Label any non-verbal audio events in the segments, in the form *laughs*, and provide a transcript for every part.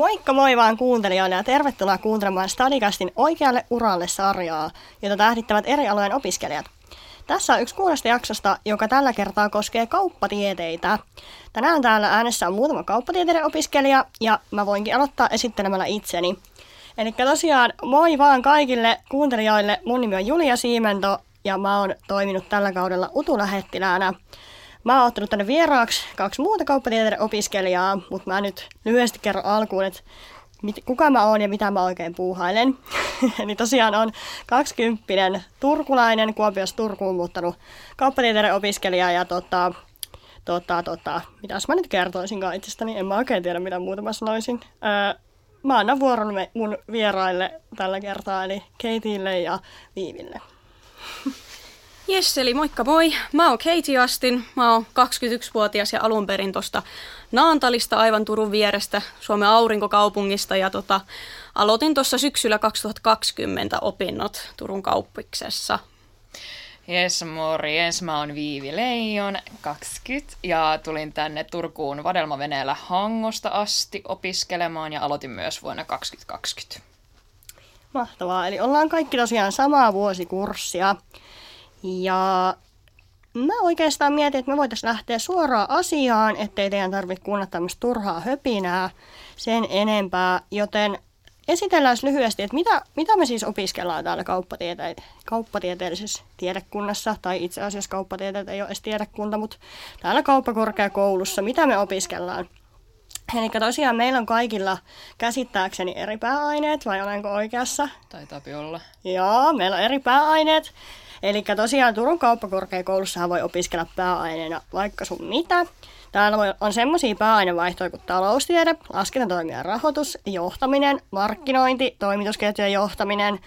Moikka moi vaan kuuntelijoille ja tervetuloa kuuntelemaan Stadikastin Oikealle uralle sarjaa, jota tähdittävät eri alojen opiskelijat. Tässä on yksi kuudesta jaksosta, joka tällä kertaa koskee kauppatieteitä. Tänään täällä äänessä on muutama kauppatieteiden opiskelija ja mä voinkin aloittaa esittelemällä itseni. Eli tosiaan moi vaan kaikille kuuntelijoille. Mun nimi on Julia Siimento ja mä oon toiminut tällä kaudella utulähettiläänä. Mä oon ottanut tänne vieraaksi kaksi muuta kauppatieteiden opiskelijaa, mutta mä nyt lyhyesti kerron alkuun, että mit, kuka mä oon ja mitä mä oikein puuhailen. *laughs* Eli tosiaan on 20 turkulainen, Kuopiossa Turkuun muuttanut kauppatieteiden opiskelija ja tota, tota, tota, mitäs mä nyt kertoisinkaan itsestäni, en mä oikein tiedä mitä muuta mä sanoisin. Öö, mä annan vuoron mun vieraille tällä kertaa, eli Keitille ja Viiville. *laughs* Jes, eli moikka moi. Mä oon Katie Astin. Mä oon 21-vuotias ja alun perin tosta Naantalista aivan Turun vierestä, Suomen aurinkokaupungista. Ja tota, aloitin tuossa syksyllä 2020 opinnot Turun kauppiksessa. Jes, morjens. Mä oon Viivi Leijon, 20, ja tulin tänne Turkuun vadelmaveneellä Hangosta asti opiskelemaan ja aloitin myös vuonna 2020. Mahtavaa. Eli ollaan kaikki tosiaan samaa vuosikurssia. Ja mä oikeastaan mietin, että me voitaisiin lähteä suoraan asiaan, ettei teidän tarvitse kuunnella tämmöistä turhaa höpinää sen enempää. Joten esitellään lyhyesti, että mitä, mitä me siis opiskellaan täällä kauppatiete- kauppatieteellisessä tiedekunnassa, tai itse asiassa kauppatieteet ei ole edes tiedekunta, mutta täällä kauppakorkeakoulussa, mitä me opiskellaan. Eli tosiaan meillä on kaikilla käsittääkseni eri pääaineet, vai olenko oikeassa? Taitaa olla. Joo, meillä on eri pääaineet. Eli tosiaan Turun kauppakorkeakoulussahan voi opiskella pääaineena vaikka sun mitä. Täällä on semmoisia pääainevaihtoja kuin taloustiede, laskentatoimien rahoitus, johtaminen, markkinointi, toimitusketjujen johtaminen,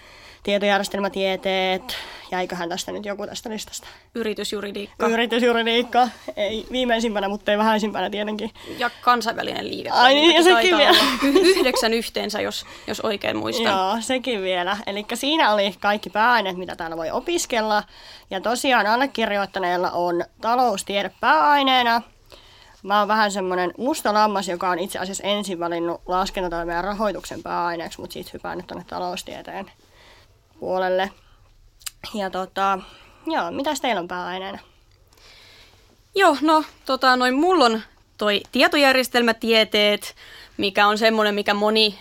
tietojärjestelmätieteet, jäiköhän tästä nyt joku tästä listasta? Yritysjuridiikka. Yritysjuridiikka, ei viimeisimpänä, mutta ei vähäisimpänä tietenkin. Ja kansainvälinen liike. Ai niin, ja sekin vielä. Yhdeksän yhteensä, jos, jos oikein muistan. Joo, sekin vielä. Eli siinä oli kaikki pääaineet, mitä täällä voi opiskella. Ja tosiaan allekirjoittaneella on taloustiede pääaineena. Mä oon vähän semmoinen musta lammas, joka on itse asiassa ensin valinnut laskentatoimen ja rahoituksen pääaineeksi, mutta sitten hypään nyt tuonne taloustieteen puolelle. Ja tota, joo, mitäs teillä on pääaineena? Joo, no tota, noin mulla on toi tietojärjestelmätieteet, mikä on semmoinen, mikä moni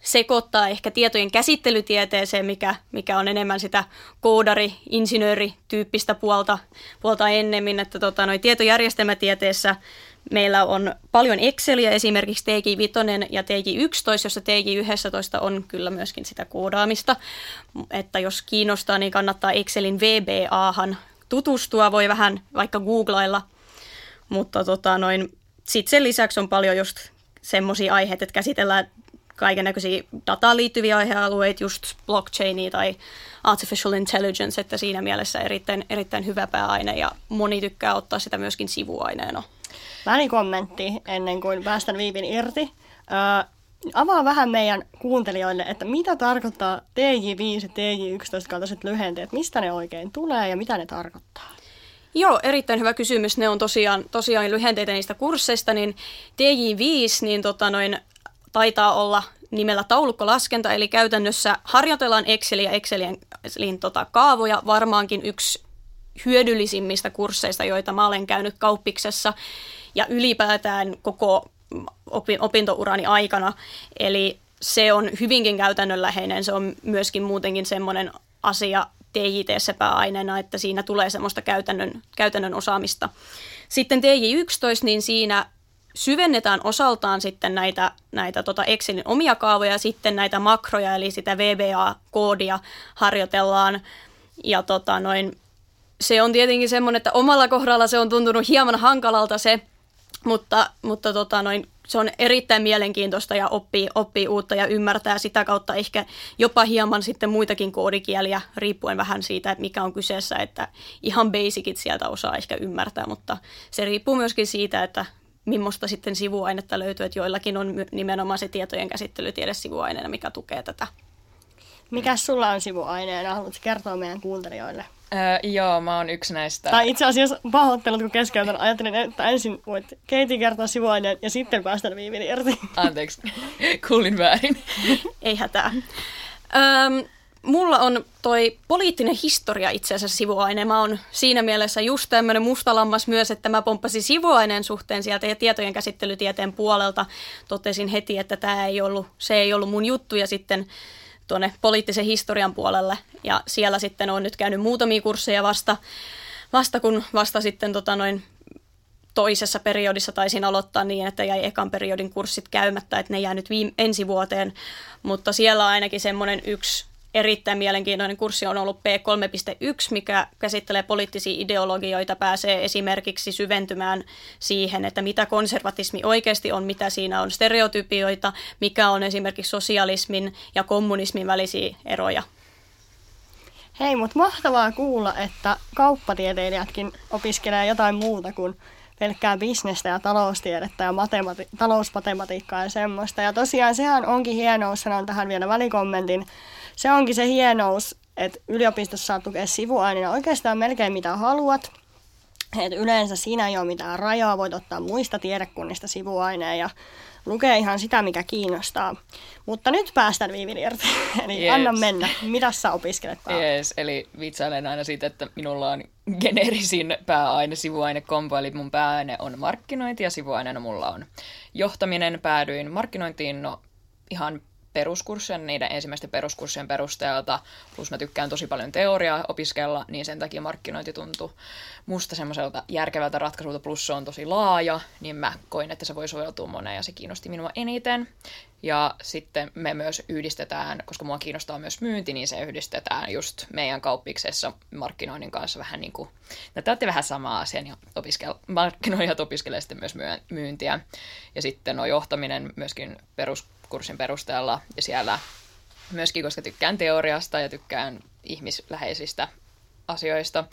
sekoittaa ehkä tietojen käsittelytieteeseen, mikä, mikä on enemmän sitä koodari, insinööri-tyyppistä puolta, puolta ennemmin, että tota, noi tietojärjestelmätieteessä Meillä on paljon Exceliä, esimerkiksi TG5 ja TG11, jossa TG11 on kyllä myöskin sitä koodaamista. Että jos kiinnostaa, niin kannattaa Excelin VBAhan tutustua, voi vähän vaikka googlailla. Mutta tota, noin, sitten sen lisäksi on paljon just semmoisia aiheita, että käsitellään kaiken näköisiä dataan liittyviä aihealueita, just blockchainia tai artificial intelligence, että siinä mielessä erittäin, erittäin hyvä pääaine ja moni tykkää ottaa sitä myöskin sivuaineena välikommentti ennen kuin päästän Viivin irti. Öö, avaa vähän meidän kuuntelijoille, että mitä tarkoittaa TJ5 ja TJ11 kaltaiset lyhenteet, mistä ne oikein tulee ja mitä ne tarkoittaa? Joo, erittäin hyvä kysymys. Ne on tosiaan, tosiaan lyhenteitä niistä kursseista, niin TJ5 niin tota noin, taitaa olla nimellä taulukkolaskenta, eli käytännössä harjoitellaan Exceliä, Excelin tota, kaavoja, varmaankin yksi hyödyllisimmistä kursseista, joita mä olen käynyt kauppiksessa ja ylipäätään koko opintourani aikana. Eli se on hyvinkin käytännönläheinen, se on myöskin muutenkin semmoinen asia TJT pääaineena, että siinä tulee semmoista käytännön, käytännön osaamista. Sitten TJ11, niin siinä syvennetään osaltaan sitten näitä, näitä tota Excelin omia kaavoja ja sitten näitä makroja, eli sitä VBA-koodia harjoitellaan. Ja tota noin, se on tietenkin semmoinen, että omalla kohdalla se on tuntunut hieman hankalalta se, mutta, mutta tota noin, se on erittäin mielenkiintoista ja oppii, oppii uutta ja ymmärtää sitä kautta ehkä jopa hieman sitten muitakin koodikieliä, riippuen vähän siitä, että mikä on kyseessä, että ihan basicit sieltä osaa ehkä ymmärtää, mutta se riippuu myöskin siitä, että millaista sitten sivuainetta löytyy, että joillakin on nimenomaan se tietojen käsittelytiede sivuaineena, mikä tukee tätä. Mikä sulla on sivuaineena? Haluatko kertoa meidän kuuntelijoille? Öö, joo, mä oon yksi näistä. Tai itse asiassa pahoittelut, kun keskeytän. Ajattelin, että ensin voit Keiti kertoa sivuaineen ja sitten päästään viivin irti. Anteeksi, kuulin väärin. Ei hätää. Öm, mulla on toi poliittinen historia itse asiassa sivuaine. Mä oon siinä mielessä just tämmöinen mustalammas myös, että mä pomppasin sivuaineen suhteen sieltä ja tietojen käsittelytieteen puolelta. Totesin heti, että tämä ei ollut, se ei ollut mun juttu ja sitten tuonne poliittisen historian puolelle. Ja siellä sitten on nyt käynyt muutamia kursseja vasta, vasta kun vasta sitten tota noin toisessa periodissa taisin aloittaa niin, että jäi ekan periodin kurssit käymättä, että ne jää nyt viime, ensi vuoteen. Mutta siellä on ainakin semmoinen yksi erittäin mielenkiintoinen kurssi on ollut P3.1, mikä käsittelee poliittisia ideologioita, pääsee esimerkiksi syventymään siihen, että mitä konservatismi oikeasti on, mitä siinä on stereotypioita, mikä on esimerkiksi sosialismin ja kommunismin välisiä eroja. Hei, mutta mahtavaa kuulla, että kauppatieteilijätkin opiskelee jotain muuta kuin pelkkää bisnestä ja taloustiedettä ja matemati- talousmatematiikkaa ja semmoista. Ja tosiaan sehän onkin hienous, sanon tähän vielä välikommentin, se onkin se hienous, että yliopistossa saa tukea sivuaineena oikeastaan melkein mitä haluat. Et yleensä siinä ei ole mitään rajaa, voit ottaa muista tiedekunnista sivuaineen ja lukee ihan sitä, mikä kiinnostaa. Mutta nyt päästään Viivin irti. *laughs* Eli yes. anna mennä. Mitä sä opiskelet Yes, eli vitsailen aina siitä, että minulla on geneerisin pääaine, sivuainekompo, eli mun pääaine on markkinointi ja sivuaineena mulla on johtaminen. Päädyin markkinointiin no, ihan peruskurssien, niiden ensimmäisten peruskurssien perusteelta, plus mä tykkään tosi paljon teoriaa opiskella, niin sen takia markkinointi tuntuu musta semmoiselta järkevältä ratkaisulta, plus se on tosi laaja, niin mä koin, että se voi soveltua moneen ja se kiinnosti minua eniten. Ja sitten me myös yhdistetään, koska mua kiinnostaa myös myynti, niin se yhdistetään just meidän kauppiksessa markkinoinnin kanssa vähän niin kuin, no te vähän sama asia, niin opiskel, markkinoijat opiskelee sitten myös myyntiä. Ja sitten no johtaminen myöskin perus kurssin perusteella ja siellä myöskin, koska tykkään teoriasta ja tykkään ihmisläheisistä asioista,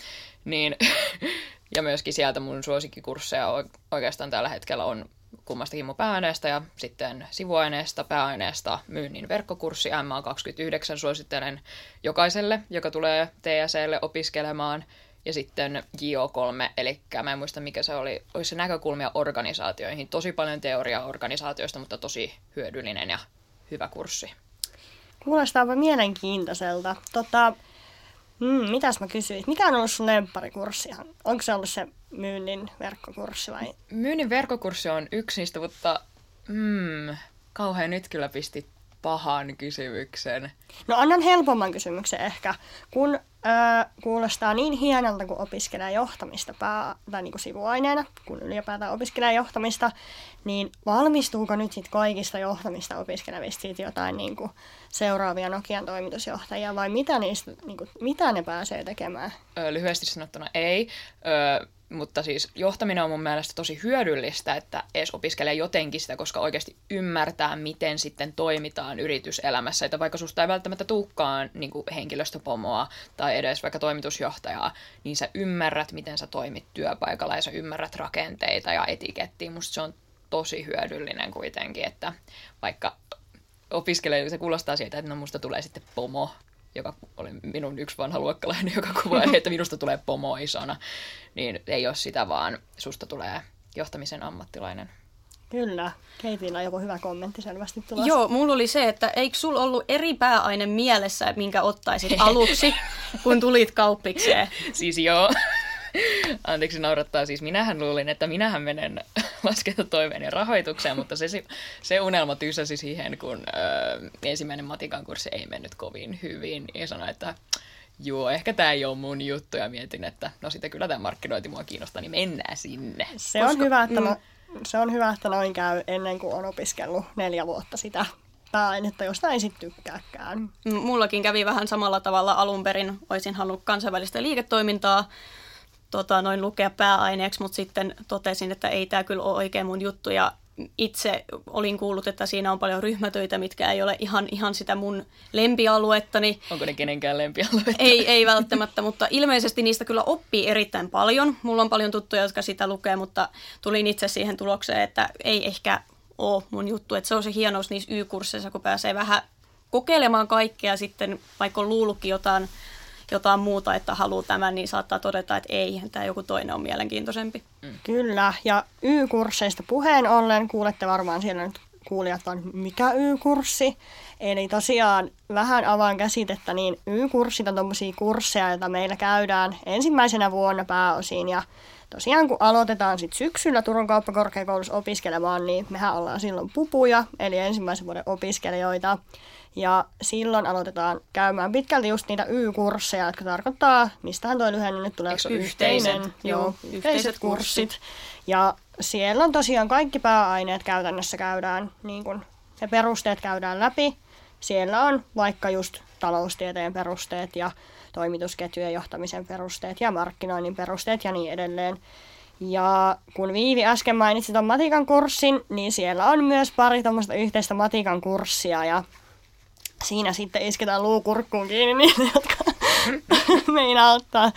niin *laughs* ja myöskin sieltä mun suosikkikursseja oikeastaan tällä hetkellä on kummastakin mun pääaineesta ja sitten sivuaineesta, pääaineesta myynnin verkkokurssi MA29 suosittelen jokaiselle, joka tulee TSElle opiskelemaan. Ja sitten JO3, eli mä en muista mikä se oli, olisi se näkökulmia organisaatioihin. Tosi paljon teoriaa organisaatioista, mutta tosi hyödyllinen ja hyvä kurssi. Kuulostaapa mielenkiintoiselta. Tota, mm, mitäs mä kysyin? Mikä on ollut sun lemparikurssi? Onko se ollut se myynnin verkkokurssi vai? Myynnin verkkokurssi on yksi niistä, mutta mm, kauhean nyt kyllä pistit pahan kysymyksen. No annan helpomman kysymyksen ehkä. Kun öö, kuulostaa niin hienolta, kun opiskelee johtamista pää, tai niin kuin sivuaineena, kun ylipäätään opiskelee johtamista, niin valmistuuko nyt sitten kaikista johtamista opiskelevista sit jotain niin kuin seuraavia Nokian toimitusjohtajia, vai mitä, niistä, niin kuin, mitä ne pääsee tekemään? Öö, lyhyesti sanottuna ei. Öö, mutta siis johtaminen on mun mielestä tosi hyödyllistä, että edes opiskelee jotenkin sitä, koska oikeasti ymmärtää, miten sitten toimitaan yrityselämässä. Että vaikka susta ei välttämättä tuukkaan niin henkilöstöpomoa tai edes vaikka toimitusjohtajaa, niin sä ymmärrät, miten sä toimit työpaikalla ja sä ymmärrät rakenteita ja etikettiä. Musta se on tosi hyödyllinen kuitenkin, että vaikka opiskelee, se kuulostaa siitä, että no musta tulee sitten pomo, joka oli minun yksi vanha luokkalainen, joka kuvaili, että minusta tulee pomo isona, niin ei ole sitä, vaan susta tulee johtamisen ammattilainen. Kyllä. Keitillä on joku hyvä kommentti selvästi tulossa. Joo, mulla oli se, että eikö sul ollut eri pääaine mielessä, minkä ottaisit *laughs* aluksi, kun tulit kauppikseen? siis joo. Anteeksi naurattaa, siis minähän luulin, että minähän menen *laughs* laskentatoimeen ja rahoitukseen, mutta se, se unelma tyssäsi siihen, kun ö, ensimmäinen matikan kurssi ei mennyt kovin hyvin ja sanoi, että joo, ehkä tämä ei ole mun juttu ja mietin, että no sitten kyllä tämä markkinointi mua kiinnostaa, niin mennään sinne. Se Koska, on hyvä, että mm, no, se on hyvä, että noin käy ennen kuin on opiskellut neljä vuotta sitä pääainetta, josta ei sitten tykkääkään. Mullakin kävi vähän samalla tavalla alun perin. Olisin halunnut kansainvälistä liiketoimintaa, tota, noin lukea pääaineeksi, mutta sitten totesin, että ei tämä kyllä ole oikein mun juttu ja itse olin kuullut, että siinä on paljon ryhmätöitä, mitkä ei ole ihan, ihan sitä mun lempialuettani. Onko ne kenenkään lempialuetta? Ei, ei välttämättä, mutta ilmeisesti niistä kyllä oppii erittäin paljon. Mulla on paljon tuttuja, jotka sitä lukee, mutta tulin itse siihen tulokseen, että ei ehkä ole mun juttu. Että se on se hienous niissä Y-kursseissa, kun pääsee vähän kokeilemaan kaikkea sitten, vaikka on luullutkin jotain jotain muuta, että haluaa tämän, niin saattaa todeta, että ei, tämä joku toinen on mielenkiintoisempi. Kyllä, ja Y-kursseista puheen ollen kuulette varmaan siellä nyt kuulijat on, mikä Y-kurssi. Eli tosiaan vähän avaan käsitettä, niin Y-kurssit on tuommoisia kursseja, joita meillä käydään ensimmäisenä vuonna pääosin. Ja tosiaan kun aloitetaan sitten syksyllä Turun kauppakorkeakoulussa opiskelemaan, niin mehän ollaan silloin pupuja, eli ensimmäisen vuoden opiskelijoita. Ja silloin aloitetaan käymään pitkälti just niitä Y-kursseja, jotka tarkoittaa, mistähän tuo lyhenne nyt tulee, yhteinen, yhteiset? joo, yhteiset yhteiset kurssit. Ja siellä on tosiaan kaikki pääaineet käytännössä käydään, niin kun ne perusteet käydään läpi. Siellä on vaikka just taloustieteen perusteet ja toimitusketjujen johtamisen perusteet ja markkinoinnin perusteet ja niin edelleen. Ja kun Viivi äsken mainitsi tuon matikan kurssin, niin siellä on myös pari tuommoista yhteistä matikan kurssia ja siinä sitten isketään luukurkkuun kiinni niille, jotka *laughs* meinaa ottaa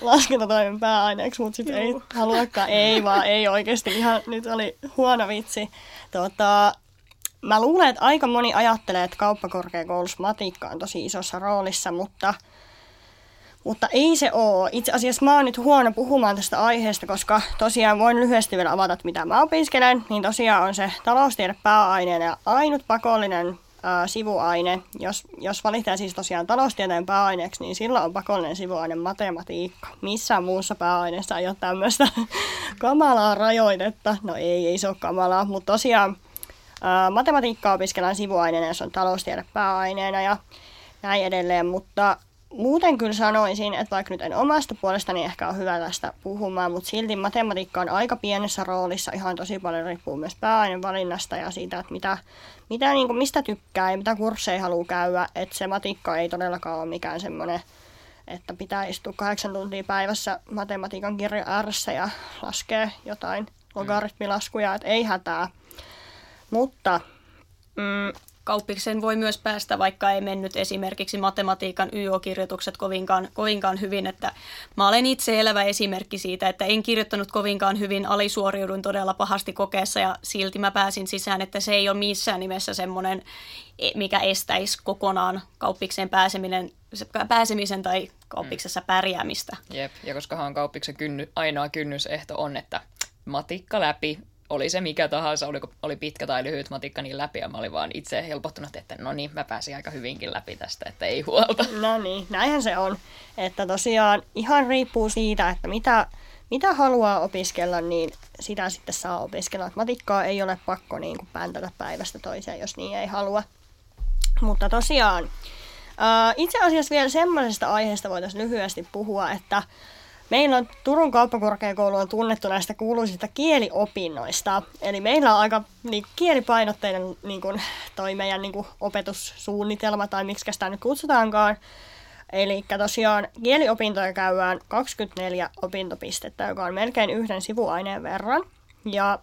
laskentatoimen pääaineeksi, mutta sitten ei haluakaan. Ei vaan, ei oikeasti. Ihan nyt oli huono vitsi. Tota, mä luulen, että aika moni ajattelee, että kauppakorkeakoulussa matikka on tosi isossa roolissa, mutta, mutta ei se ole. Itse asiassa mä oon nyt huono puhumaan tästä aiheesta, koska tosiaan voin lyhyesti vielä avata, että mitä mä opiskelen. Niin tosiaan on se taloustiede pääaineena ja ainut pakollinen ää, sivuaine. Jos, jos valitsee siis tosiaan taloustieteen pääaineeksi, niin silloin on pakollinen sivuaine matematiikka. Missään muussa pääaineessa ei ole tämmöistä *laughs* kamalaa rajoitetta. No ei, ei se ole kamalaa, mutta tosiaan ää, matematiikkaa opiskellaan sivuaineena, jos on taloustiede pääaineena ja näin edelleen, mutta muuten kyllä sanoisin, että vaikka nyt en omasta puolestani ehkä ole hyvä tästä puhumaan, mutta silti matematiikka on aika pienessä roolissa. Ihan tosi paljon riippuu myös pääainevalinnasta ja siitä, että mitä, mitä, niin kuin, mistä tykkää ja mitä kursseja haluaa käydä. Että se matikka ei todellakaan ole mikään semmoinen, että pitää istua kahdeksan tuntia päivässä matematiikan kirja ääressä ja laskea jotain logaritmilaskuja, että ei hätää. Mutta mm, Kauppikseen voi myös päästä, vaikka ei mennyt esimerkiksi matematiikan YO-kirjoitukset kovinkaan, kovinkaan hyvin. Että mä olen itse elävä esimerkki siitä, että en kirjoittanut kovinkaan hyvin, alisuoriudun todella pahasti kokeessa ja silti mä pääsin sisään, että se ei ole missään nimessä semmoinen, e- mikä estäisi kokonaan kauppikseen pääseminen, pääsemisen tai kauppiksessa pärjäämistä. Jep, ja koskahan kauppiksen kynny, ainoa kynnysehto on, että matikka läpi, oli se mikä tahansa, oli, oli pitkä tai lyhyt matikka niin läpi, ja mä olin vaan itse helpottunut, että no niin, mä pääsin aika hyvinkin läpi tästä, että ei huolta. No niin, näinhän se on. Että tosiaan ihan riippuu siitä, että mitä, mitä haluaa opiskella, niin sitä sitten saa opiskella. Matikkaa ei ole pakko niin kuin päntätä päivästä toiseen, jos niin ei halua. Mutta tosiaan, ää, itse asiassa vielä semmoisesta aiheesta voitaisiin lyhyesti puhua, että Meillä on Turun kauppakorkeakoulu on tunnettu näistä kuuluisista kieliopinnoista. Eli meillä on aika niin, kielipainotteinen niin kuin, toi meidän niin kuin, opetussuunnitelma, tai miksi sitä nyt kutsutaankaan. Eli tosiaan kieliopintoja käydään 24 opintopistettä, joka on melkein yhden sivuaineen verran. Ja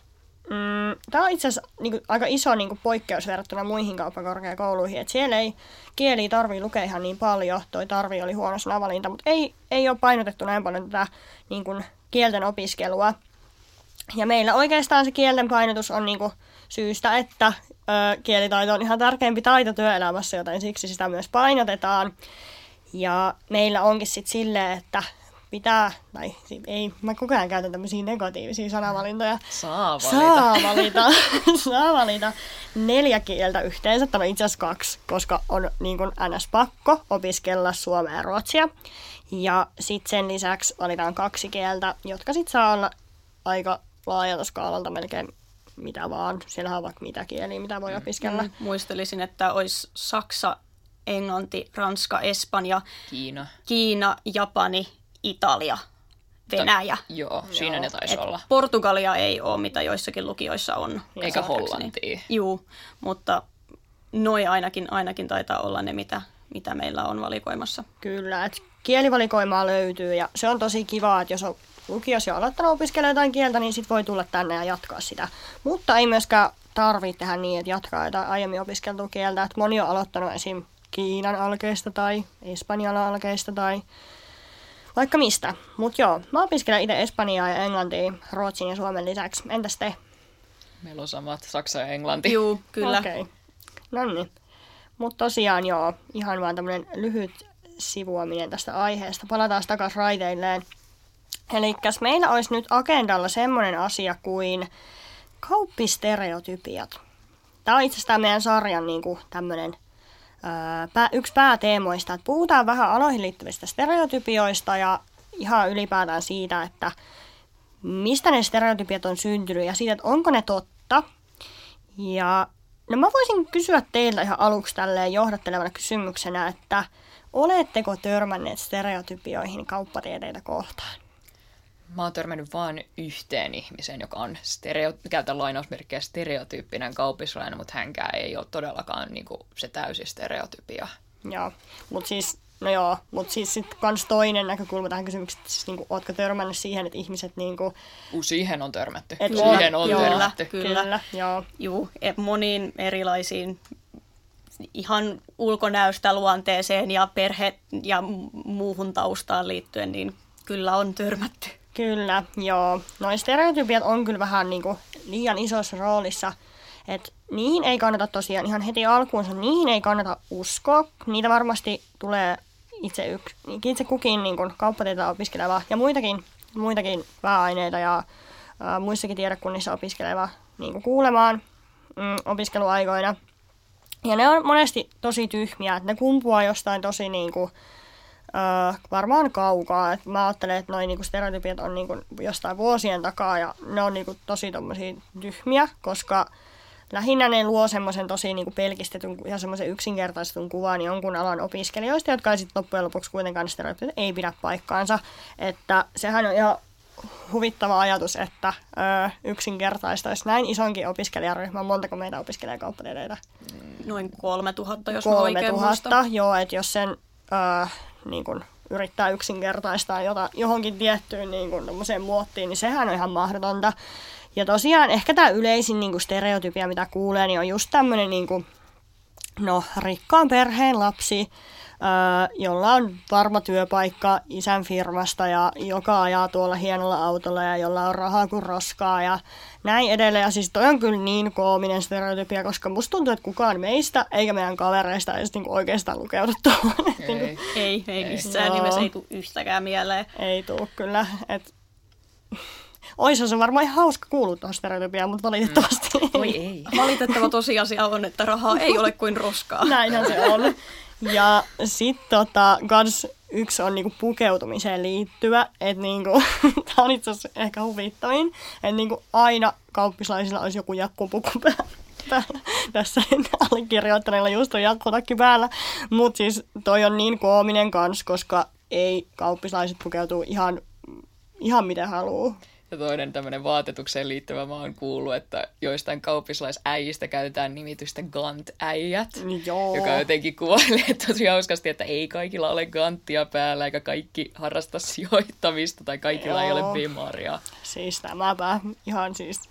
mm, tämä on itse asiassa niin aika iso niin kuin, poikkeus verrattuna muihin kauppakorkeakouluihin. Et siellä ei kieli tarvii lukea ihan niin paljon. Toi tarvi oli huono sanavalinta, mutta ei, ei ole painotettu näin paljon tätä niin kuin, kielten opiskelua. Ja meillä oikeastaan se kielten painotus on niin kuin, syystä, että ö, kielitaito on ihan tärkeämpi taito työelämässä, joten siksi sitä myös painotetaan. Ja meillä onkin sitten silleen, että pitää, tai ei, mä koko ajan käytän tämmöisiä negatiivisia sanavalintoja. Saa valita. Saa *laughs* valita, saa valita neljä kieltä yhteensä, no itse asiassa kaksi, koska on niin kuin ns. pakko opiskella suomea ja ruotsia. Ja sitten sen lisäksi valitaan kaksi kieltä, jotka sitten saa olla aika laajalta skaalalta melkein mitä vaan. Siellähän on vaikka mitä kieliä, mitä voi opiskella. Mm, muistelisin, että olisi Saksa, Englanti, Ranska, Espanja, Kiina. Kiina, Japani, Italia, Venäjä. Joo, siinä ne taisi Et olla. Portugalia ei ole, mitä joissakin lukioissa on. Eikä käsittääkseni. Hollantia. Juu, mutta noi ainakin, ainakin taitaa olla ne, mitä, mitä meillä on valikoimassa. Kyllä, että kielivalikoimaa löytyy ja se on tosi kiva, että jos on lukiossa jo aloittanut opiskella jotain kieltä, niin sit voi tulla tänne ja jatkaa sitä. Mutta ei myöskään tarvitse tehdä niin, että jatkaa jotain aiemmin opiskeltua kieltä. Että moni on aloittanut esim. Kiinan alkeista tai Espanjan alkeista tai vaikka mistä. Mutta joo, mä opiskelen itse Espanjaa ja Englantia, Ruotsin ja Suomen lisäksi. Entäs te? Meillä on samat Saksa ja Englanti. Juu, kyllä. Okei. Okay. No niin. Mutta tosiaan joo, ihan vaan tämmönen lyhyt sivuaminen tästä aiheesta. Palataan takaisin raiteilleen. Eli meillä olisi nyt agendalla semmoinen asia kuin kauppistereotypiat. Tämä on itse asiassa meidän sarjan niin kuin tämmöinen yksi pääteemoista, että puhutaan vähän aloihin liittyvistä stereotypioista ja ihan ylipäätään siitä, että mistä ne stereotypiat on syntynyt ja siitä, että onko ne totta. Ja no mä voisin kysyä teiltä ihan aluksi tälleen johdattelevana kysymyksenä, että oletteko törmänneet stereotypioihin kauppatieteitä kohtaan? Mä oon törmännyt vain yhteen ihmiseen, joka on stereo, käytän lainausmerkkejä stereotyyppinen kauppislainen, mutta hänkään ei ole todellakaan niin kuin, se täysi stereotypia. Joo, mutta siis, no joo, mutta siis sitten kans toinen näkökulma tähän kysymykseen, että siis niinku, ootko törmännyt siihen, että ihmiset niinku... Uh, siihen on törmätty. Et siihen on joo, törmätty. Kyllä, Kyllä, joo. Juu, et moniin erilaisiin ihan ulkonäöstä luonteeseen ja perhe- ja muuhun taustaan liittyen, niin kyllä on törmätty. Kyllä, joo. Noin stereotypiat on kyllä vähän niinku liian isossa roolissa, että niihin ei kannata tosiaan ihan heti alkuunsa, niihin ei kannata uskoa. Niitä varmasti tulee itse, yks, itse kukin niin kuin kauppatieteitä opiskeleva ja muitakin, muitakin pääaineita ja ää, muissakin tiedekunnissa opiskeleva niin kuin kuulemaan mm, opiskeluaikoina. Ja ne on monesti tosi tyhmiä, että ne kumpuaa jostain tosi niin kuin, Öö, varmaan kaukaa. Et mä ajattelen, että noin niinku stereotypiat on niinku jostain vuosien takaa ja ne on niinku tosi tommosia tyhmiä, koska lähinnä ne luo semmoisen tosi niinku pelkistetyn ja semmoisen yksinkertaistetun kuvan jonkun alan opiskelijoista, jotka ei sitten loppujen lopuksi kuitenkaan stereotypiat ei pidä paikkaansa. Että sehän on ihan huvittava ajatus, että öö, yksinkertaistaisi näin isonkin opiskelijaryhmän. Montako meitä opiskelee kauppatieteitä? Noin 3000, jos mä oikein 3000, muistan. joo, että jos sen öö, niin kun yrittää yksinkertaistaa jota, johonkin tiettyyn niin kun, muottiin, niin sehän on ihan mahdotonta. Ja tosiaan ehkä tämä yleisin niin kun stereotypia, mitä kuulee, niin on just tämmöinen niin no, rikkaan perheen lapsi, jolla on varma työpaikka isän firmasta ja joka ajaa tuolla hienolla autolla ja jolla on rahaa kuin roskaa ja näin edelleen. Ja siis toi on kyllä niin koominen stereotypia, koska musta tuntuu, että kukaan meistä eikä meidän kavereista edes niinku oikeastaan lukeudu tuohon. Ei. Ei, ei missään Joo. nimessä ei tule yhtäkään mieleen. Ei tuu kyllä. Et... Ois se varmaan ihan hauska kuulua tuohon stereotypiaan, mutta valitettavasti Mm. Voi ei. Valitettava tosiasia on, että rahaa ei ole kuin roskaa. Näinhän se on. Ja sitten tota, kans yksi on niinku pukeutumiseen liittyvä, että niinku, *laughs* tämä on itse asiassa ehkä huvittavin, että niinku aina kauppislaisilla olisi joku jakkupuku *laughs* päällä. päällä. Tässä *laughs* allekirjoittaneella just on jakkutakki päällä, mutta siis toi on niin koominen kans, koska ei kauppislaiset pukeutuu ihan, ihan miten haluaa. Ja toinen tämmöinen vaatetukseen liittyvä mä oon kuullut, että joistain kauppislaisäijistä käytetään nimitystä Gant-äijät. Joo. Joka jotenkin kuvailee tosi hauskasti, että ei kaikilla ole ganttia päällä, eikä kaikki harrasta sijoittamista, tai kaikilla ei Joo. ole bimaria. Siis tämäpä ihan siis,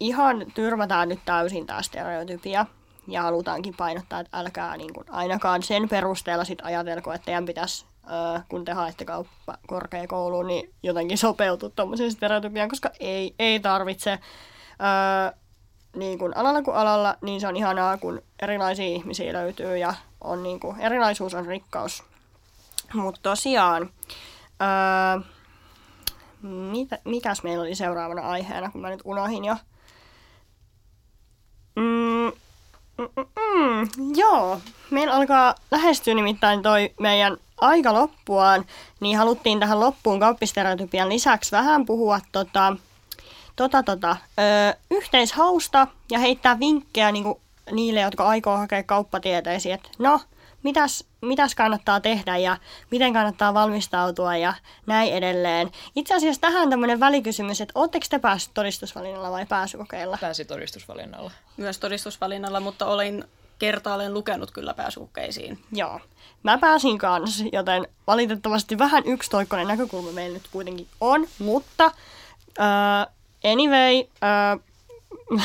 ihan tyrmätään nyt täysin tämä stereotypia. Ja halutaankin painottaa, että älkää niin kuin, ainakaan sen perusteella sit ajatelko, että teidän pitäisi, öö, kun te haette kauppa korkeakouluun, niin jotenkin sopeutua tuommoiseen stereotypiaan, koska ei, ei tarvitse. Öö, niin kuin alalla kuin alalla, niin se on ihanaa, kun erilaisia ihmisiä löytyy ja on niin kuin, erilaisuus on rikkaus. Mutta tosiaan, öö, mitä, mikäs meillä oli seuraavana aiheena, kun mä nyt unohin jo. Mm, mm, mm, mm, joo, meillä alkaa lähestyä nimittäin toi meidän aika loppuaan, niin haluttiin tähän loppuun kauppistereotypian lisäksi vähän puhua tota, tota, tota, ö, yhteishausta ja heittää vinkkejä niinku niille, jotka aikoo hakea kauppatieteisiin, että no, mitäs, mitäs kannattaa tehdä ja miten kannattaa valmistautua ja näin edelleen. Itse asiassa tähän tämmöinen välikysymys, että ootteko te päässyt todistusvalinnalla vai pääsykokeilla? Pääsi todistusvalinnalla. Myös todistusvalinnalla, mutta olin kertaalleen lukenut kyllä pääsykokeisiin. Joo. Mä pääsin kanssa, joten valitettavasti vähän yksitoikkoinen näkökulma meillä nyt kuitenkin on, mutta uh, anyway, uh, *laughs*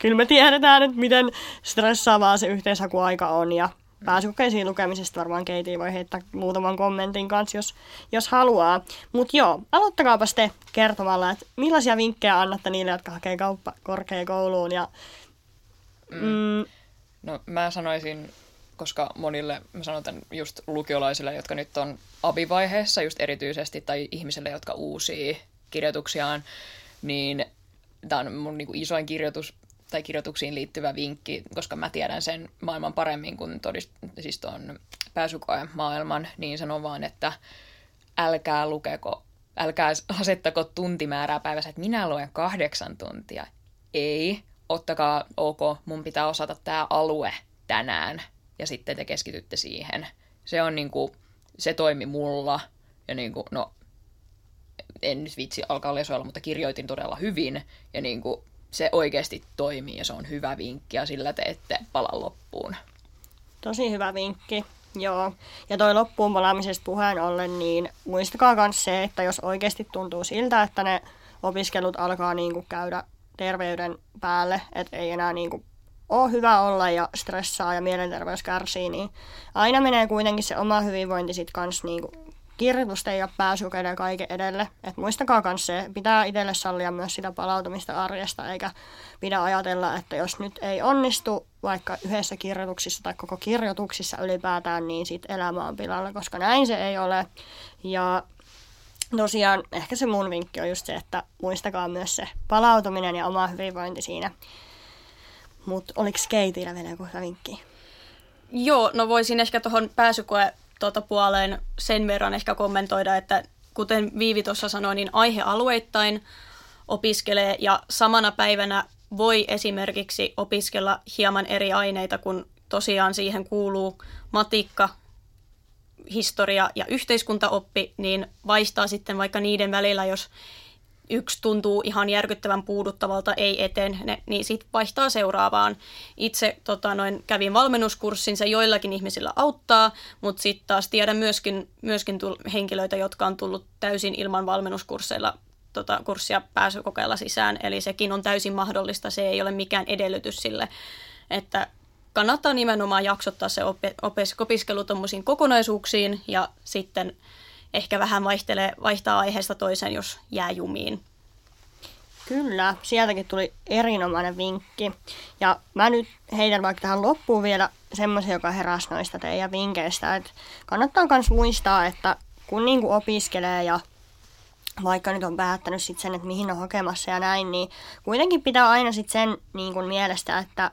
kyllä me tiedetään, että miten stressaavaa se yhteishakuaika on ja pääsykokeisiin lukemisesta varmaan Keiti voi heittää muutaman kommentin kanssa, jos, jos haluaa. Mutta joo, aloittakaapa te kertomalla, että millaisia vinkkejä annatte niille, jotka hakee kauppa korkeakouluun ja mm, No mä sanoisin koska monille, mä sanon tämän just lukiolaisille, jotka nyt on abivaiheessa just erityisesti, tai ihmisille, jotka uusii kirjoituksiaan, niin tämä on mun niin isoin kirjoitus tai kirjoituksiin liittyvä vinkki, koska mä tiedän sen maailman paremmin kuin todist, siis tuon pääsykoen maailman, niin sanon vaan, että älkää lukeko, älkää asettako tuntimäärää päivässä, että minä luen kahdeksan tuntia. Ei, ottakaa, ok, mun pitää osata tämä alue tänään, ja sitten te keskitytte siihen. Se on niinku, se toimi mulla, ja niinku, no, en nyt vitsi alkaa lesoilla, mutta kirjoitin todella hyvin, ja niinku, se oikeasti toimii, ja se on hyvä vinkki, ja sillä te ette pala loppuun. Tosi hyvä vinkki. Joo, ja toi loppuun palaamisesta puheen ollen, niin muistakaa myös se, että jos oikeasti tuntuu siltä, että ne opiskelut alkaa niinku käydä terveyden päälle, että ei enää niinku ole hyvä olla ja stressaa ja mielenterveys kärsii, niin aina menee kuitenkin se oma hyvinvointi sitten kans niinku kirjoitusten ja pääsykokeiden kaiken edelle. Et muistakaa myös se, pitää itselle sallia myös sitä palautumista arjesta, eikä pidä ajatella, että jos nyt ei onnistu vaikka yhdessä kirjoituksissa tai koko kirjoituksissa ylipäätään, niin sitten elämä on pilalla, koska näin se ei ole. Ja tosiaan ehkä se mun vinkki on just se, että muistakaa myös se palautuminen ja oma hyvinvointi siinä. Mutta oliko Keitillä vielä joku vinkki? Joo, no voisin ehkä tuohon pääsykoe tuota puoleen sen verran ehkä kommentoida, että kuten Viivi tuossa sanoi, niin aihealueittain opiskelee ja samana päivänä voi esimerkiksi opiskella hieman eri aineita, kun tosiaan siihen kuuluu matikka, historia ja yhteiskuntaoppi, niin vaihtaa sitten vaikka niiden välillä, jos yksi tuntuu ihan järkyttävän puuduttavalta, ei etene, niin sitten vaihtaa seuraavaan. Itse tota, noin, kävin valmennuskurssin, se joillakin ihmisillä auttaa, mutta sitten taas tiedän myöskin, myöskin tull- henkilöitä, jotka on tullut täysin ilman valmennuskursseilla tota, kurssia pääsykokeilla sisään, eli sekin on täysin mahdollista, se ei ole mikään edellytys sille, että kannattaa nimenomaan jaksottaa se opiskelu tuommoisiin kokonaisuuksiin ja sitten ehkä vähän vaihtelee, vaihtaa aiheesta toiseen, jos jää jumiin. Kyllä, sieltäkin tuli erinomainen vinkki. Ja mä nyt heitän vaikka tähän loppuun vielä semmoisen, joka heräsi noista teidän vinkkeistä. Että kannattaa myös muistaa, että kun niinku opiskelee ja vaikka nyt on päättänyt sit sen, että mihin on hakemassa ja näin, niin kuitenkin pitää aina sit sen niin kuin mielestä, että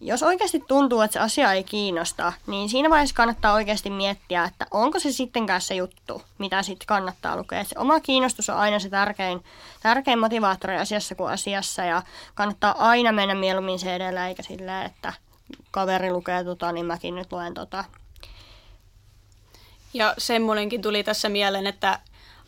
jos oikeasti tuntuu, että se asia ei kiinnosta, niin siinä vaiheessa kannattaa oikeasti miettiä, että onko se sittenkään se juttu, mitä sitten kannattaa lukea. Se oma kiinnostus on aina se tärkein, tärkein motivaattori asiassa kuin asiassa ja kannattaa aina mennä mieluummin se edellä eikä silleen, että kaveri lukee tota, niin mäkin nyt luen tota. Ja semmoinenkin tuli tässä mieleen, että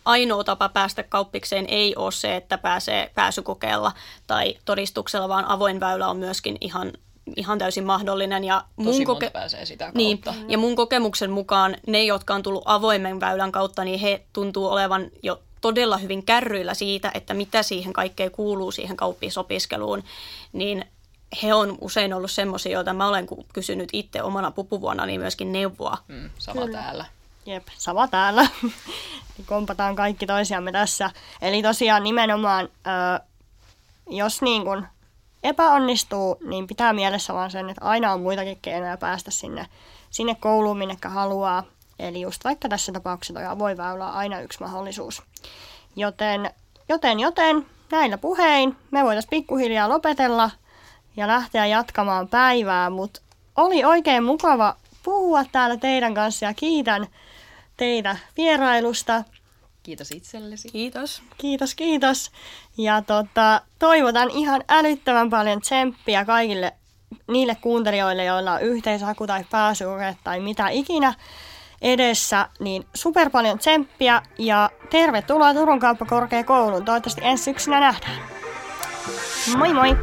ainoa tapa päästä kauppikseen ei ole se, että pääsee pääsykokeella tai todistuksella, vaan avoin väylä on myöskin ihan ihan täysin mahdollinen. Ja mun Tosi koke- pääsee sitä kautta. Niin, ja mun kokemuksen mukaan ne, jotka on tullut avoimen väylän kautta, niin he tuntuu olevan jo todella hyvin kärryillä siitä, että mitä siihen kaikkeen kuuluu siihen kauppisopiskeluun, niin he on usein ollut semmoisia, joita mä olen kysynyt itse omana pupuvuonna, niin myöskin neuvoa. Mm, sama Kyllä. täällä. Jep, sama täällä. *laughs* Kompataan kaikki toisiamme tässä. Eli tosiaan nimenomaan, jos niin kun epäonnistuu, niin pitää mielessä vaan sen, että aina on muitakin keinoja päästä sinne, sinne kouluun, minnekä haluaa. Eli just vaikka tässä tapauksessa toi avoin väylä on aina yksi mahdollisuus. Joten, joten, joten näillä puhein me voitaisiin pikkuhiljaa lopetella ja lähteä jatkamaan päivää, mutta oli oikein mukava puhua täällä teidän kanssa ja kiitän teitä vierailusta. Kiitos itsellesi. Kiitos. Kiitos, kiitos. Ja tota, toivotan ihan älyttömän paljon tsemppiä kaikille niille kuuntelijoille, joilla on yhteishaku tai pääsykoke tai mitä ikinä edessä, niin super paljon tsemppiä ja tervetuloa Turun kauppakorkeakouluun. Toivottavasti ensi syksynä nähdään. Moi moi!